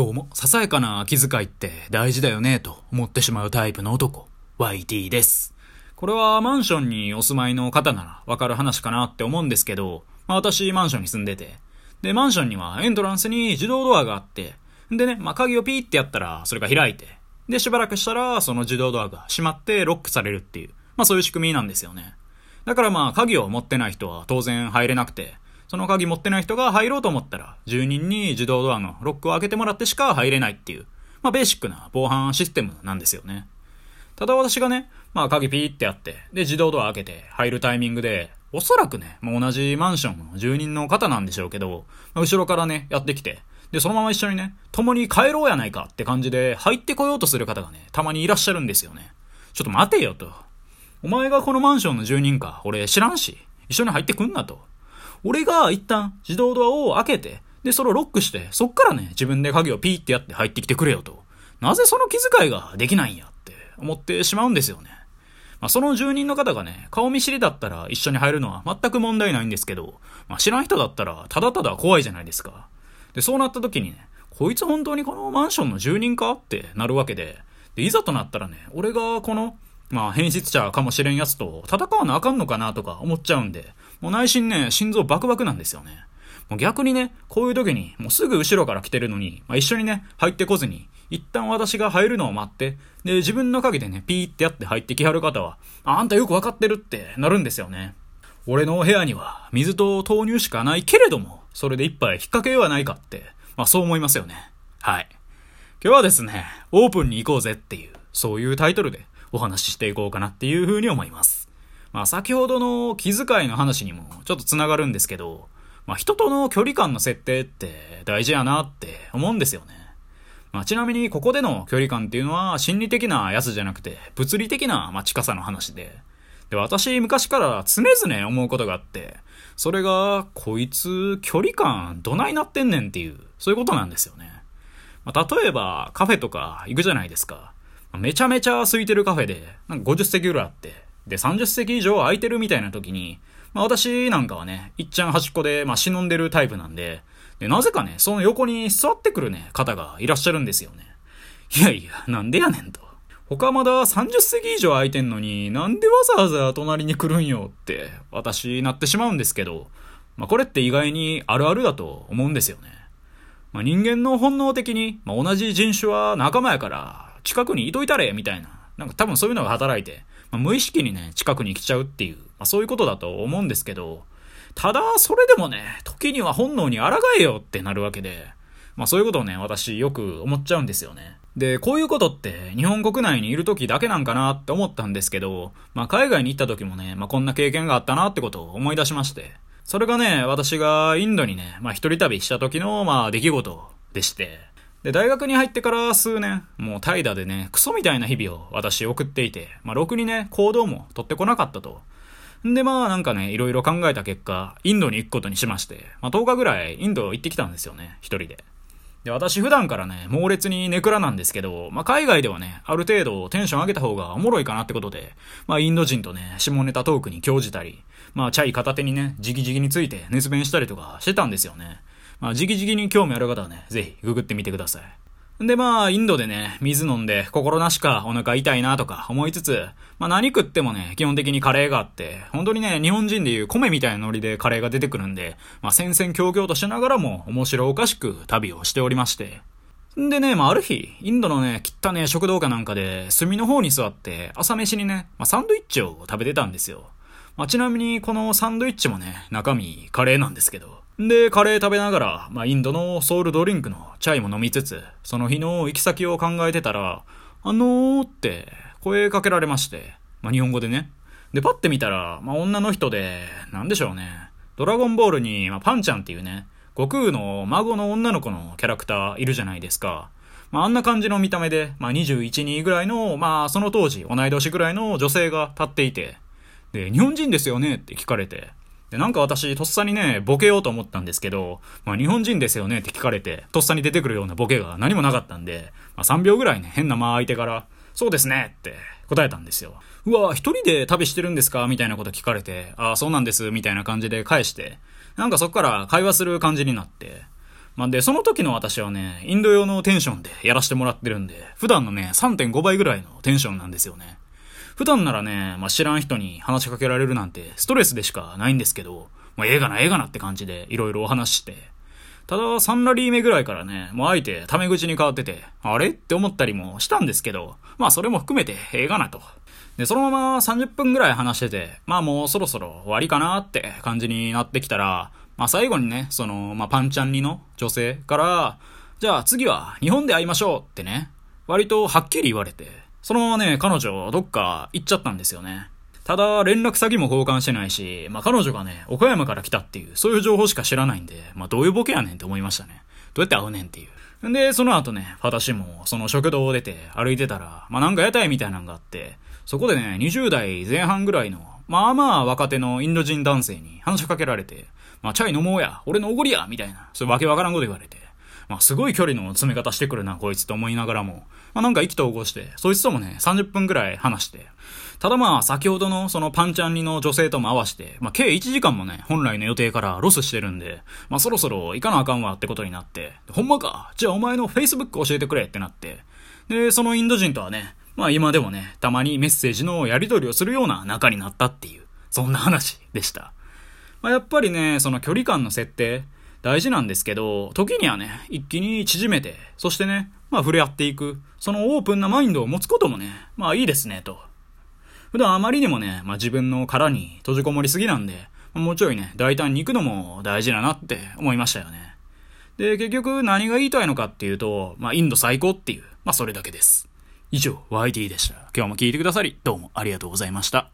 どうも、ささやかな気遣いって大事だよね、と思ってしまうタイプの男、YT です。これはマンションにお住まいの方ならわかる話かなって思うんですけど、まあ私マンションに住んでて、で、マンションにはエントランスに自動ドアがあって、でね、まあ鍵をピーってやったらそれが開いて、で、しばらくしたらその自動ドアが閉まってロックされるっていう、まあそういう仕組みなんですよね。だからまあ鍵を持ってない人は当然入れなくて、その鍵持ってない人が入ろうと思ったら、住人に自動ドアのロックを開けてもらってしか入れないっていう、まあベーシックな防犯システムなんですよね。ただ私がね、まあ鍵ピーってやって、で自動ドア開けて入るタイミングで、おそらくね、もう同じマンションの住人の方なんでしょうけど、まあ後ろからね、やってきて、で、そのまま一緒にね、共に帰ろうやないかって感じで入ってこようとする方がね、たまにいらっしゃるんですよね。ちょっと待てよと。お前がこのマンションの住人か、俺知らんし、一緒に入ってくんなと。俺が一旦自動ドアを開けて、で、それをロックして、そっからね、自分で鍵をピーってやって入ってきてくれよと。なぜその気遣いができないんやって思ってしまうんですよね。まあ、その住人の方がね、顔見知りだったら一緒に入るのは全く問題ないんですけど、まあ、知らん人だったらただただ怖いじゃないですか。で、そうなった時にね、こいつ本当にこのマンションの住人かってなるわけで、で、いざとなったらね、俺がこの、まあ、変質者かもしれんやつと戦わなあかんのかなとか思っちゃうんで、もう内心ね、心臓バクバクなんですよね。もう逆にね、こういう時に、もうすぐ後ろから来てるのに、まあ、一緒にね、入ってこずに、一旦私が入るのを待って、で、自分の鍵でね、ピーってやって入ってきはる方は、あんたよくわかってるってなるんですよね。俺のお部屋には水と豆乳しかないけれども、それで一杯引っ掛けようはないかって、まあそう思いますよね。はい。今日はですね、オープンに行こうぜっていう、そういうタイトルでお話ししていこうかなっていう風に思います。まあ先ほどの気遣いの話にもちょっと繋がるんですけど、まあ人との距離感の設定って大事やなって思うんですよね。まあちなみにここでの距離感っていうのは心理的なやつじゃなくて物理的なまあ近さの話で、で私昔から常々思うことがあって、それがこいつ距離感どないなってんねんっていう、そういうことなんですよね。まあ例えばカフェとか行くじゃないですか。めちゃめちゃ空いてるカフェで、なんか50席ぐらいあって、で、30席以上空いてるみたいな時に、まあ私なんかはね、いっちゃん端っこで、まあ忍んでるタイプなんで、で、なぜかね、その横に座ってくるね、方がいらっしゃるんですよね。いやいや、なんでやねんと。他まだ30席以上空いてんのに、なんでわざわざ隣に来るんよって、私なってしまうんですけど、まあこれって意外にあるあるだと思うんですよね。まあ人間の本能的に、まあ同じ人種は仲間やから、近くにいといたれ、みたいな。なんか多分そういうのが働いて、まあ、無意識にね、近くに来ちゃうっていう、まあ、そういうことだと思うんですけど、ただ、それでもね、時には本能に抗えよってなるわけで、まあそういうことをね、私よく思っちゃうんですよね。で、こういうことって日本国内にいる時だけなんかなって思ったんですけど、まあ海外に行った時もね、まあこんな経験があったなってことを思い出しまして、それがね、私がインドにね、まあ一人旅した時の、まあ出来事でして、で、大学に入ってから数年、もう怠惰でね、クソみたいな日々を私送っていて、まあ、ろくにね、行動も取ってこなかったと。んで、まあ、なんかね、いろいろ考えた結果、インドに行くことにしまして、まあ、10日ぐらいインド行ってきたんですよね、一人で。で、私普段からね、猛烈にネクラなんですけど、まあ、海外ではね、ある程度テンション上げた方がおもろいかなってことで、まあ、インド人とね、下ネタトークに興じたり、まあ、チャイ片手にね、ジギジギについて熱弁したりとかしてたんですよね。まあ、じきじきに興味ある方はね、ぜひググってみてください。で、まあ、インドでね、水飲んで心なしかお腹痛いなとか思いつつ、まあ何食ってもね、基本的にカレーがあって、本当にね、日本人でいう米みたいなノリでカレーが出てくるんで、まあ戦々恐々としながらも面白おかしく旅をしておりまして。んでね、まあある日、インドのね、汚ね食堂かなんかで、隅の方に座って、朝飯にね、まあサンドイッチを食べてたんですよ。まあ、ちなみにこのサンドイッチもね、中身カレーなんですけど。で、カレー食べながら、まあ、インドのソウルドリンクのチャイも飲みつつ、その日の行き先を考えてたら、あのーって声かけられまして、まあ、日本語でね。で、パッて見たら、まあ、女の人で、なんでしょうね。ドラゴンボールに、まあ、パンちゃんっていうね、悟空の孫の女の子のキャラクターいるじゃないですか。まあ、あんな感じの見た目で、まあ、21、2ぐらいの、まあ、その当時、同い年ぐらいの女性が立っていて、で、日本人ですよねって聞かれて、で、なんか私、とっさにね、ボケようと思ったんですけど、まあ、日本人ですよねって聞かれて、とっさに出てくるようなボケが何もなかったんで、まあ、3秒ぐらいね、変な間空いてから、そうですねって答えたんですよ。うわ、一人で旅してるんですか？みたいなこと聞かれて、ああ、そうなんです、みたいな感じで返して、なんかそっから会話する感じになって、まあ、で、その時の私はね、インド用のテンションでやらせてもらってるんで、普段のね、3.5倍ぐらいのテンションなんですよね。普段ならね、まあ、知らん人に話しかけられるなんて、ストレスでしかないんですけど、もうええがな、ええがなって感じで、いろいろお話して。ただ、3ラリー目ぐらいからね、もう相手、タメ口に変わってて、あれ？って思ったりもしたんですけど、まあ、それも含めて、ええがなと。で、そのまま30分ぐらい話してて、まあもうそろそろ終わりかなって感じになってきたら、まあ最後にね、その、まあパンチャンリの女性から、じゃあ次は日本で会いましょうってね、割とはっきり言われて、そのままね、彼女どっか行っちゃったんですよね。ただ、連絡先も交換してないし、まあ彼女がね、岡山から来たっていう、そういう情報しか知らないんで、まあどういうボケやねんって思いましたね。どうやって会うねんっていう。んで、その後ね、私もその食堂を出て歩いてたら、まあなんか屋台みたいなのがあって、そこでね、20代前半ぐらいの、まあまあ若手のインド人男性に話しかけられて、まあ、チャイ飲もうや、俺のおごりや、みたいな、そういうわけわからんこと言われて、まあ、すごい距離の詰め方してくるな、こいつと思いながらも、まあ、なんか意気投合して、そいつともね、30分くらい話して、ただまあ、先ほどのそのパンチャンリの女性とも合わせて、まあ、計1時間もね、本来の予定からロスしてるんで、まあ、そろそろ行かなあかんわってことになって、ほんまかじゃあお前の Facebook 教えてくれってなって、で、そのインド人とはね、まあ今でもね、たまにメッセージのやり取りをするような仲になったっていう、そんな話でした。まあ、やっぱりね、その距離感の設定、大事なんですけど、時にはね、一気に縮めて、そしてね、まあ触れ合っていく、そのオープンなマインドを持つこともね、まあいいですね、と。普段あまりにもね、まあ自分の殻に閉じこもりすぎなんで、もうちょいね、大胆に行くのも大事だなって思いましたよね。で、結局何が言いたいのかっていうと、まあインド最高っていう、まあそれだけです。以上、YT でした。今日も聞いてくださり、どうもありがとうございました。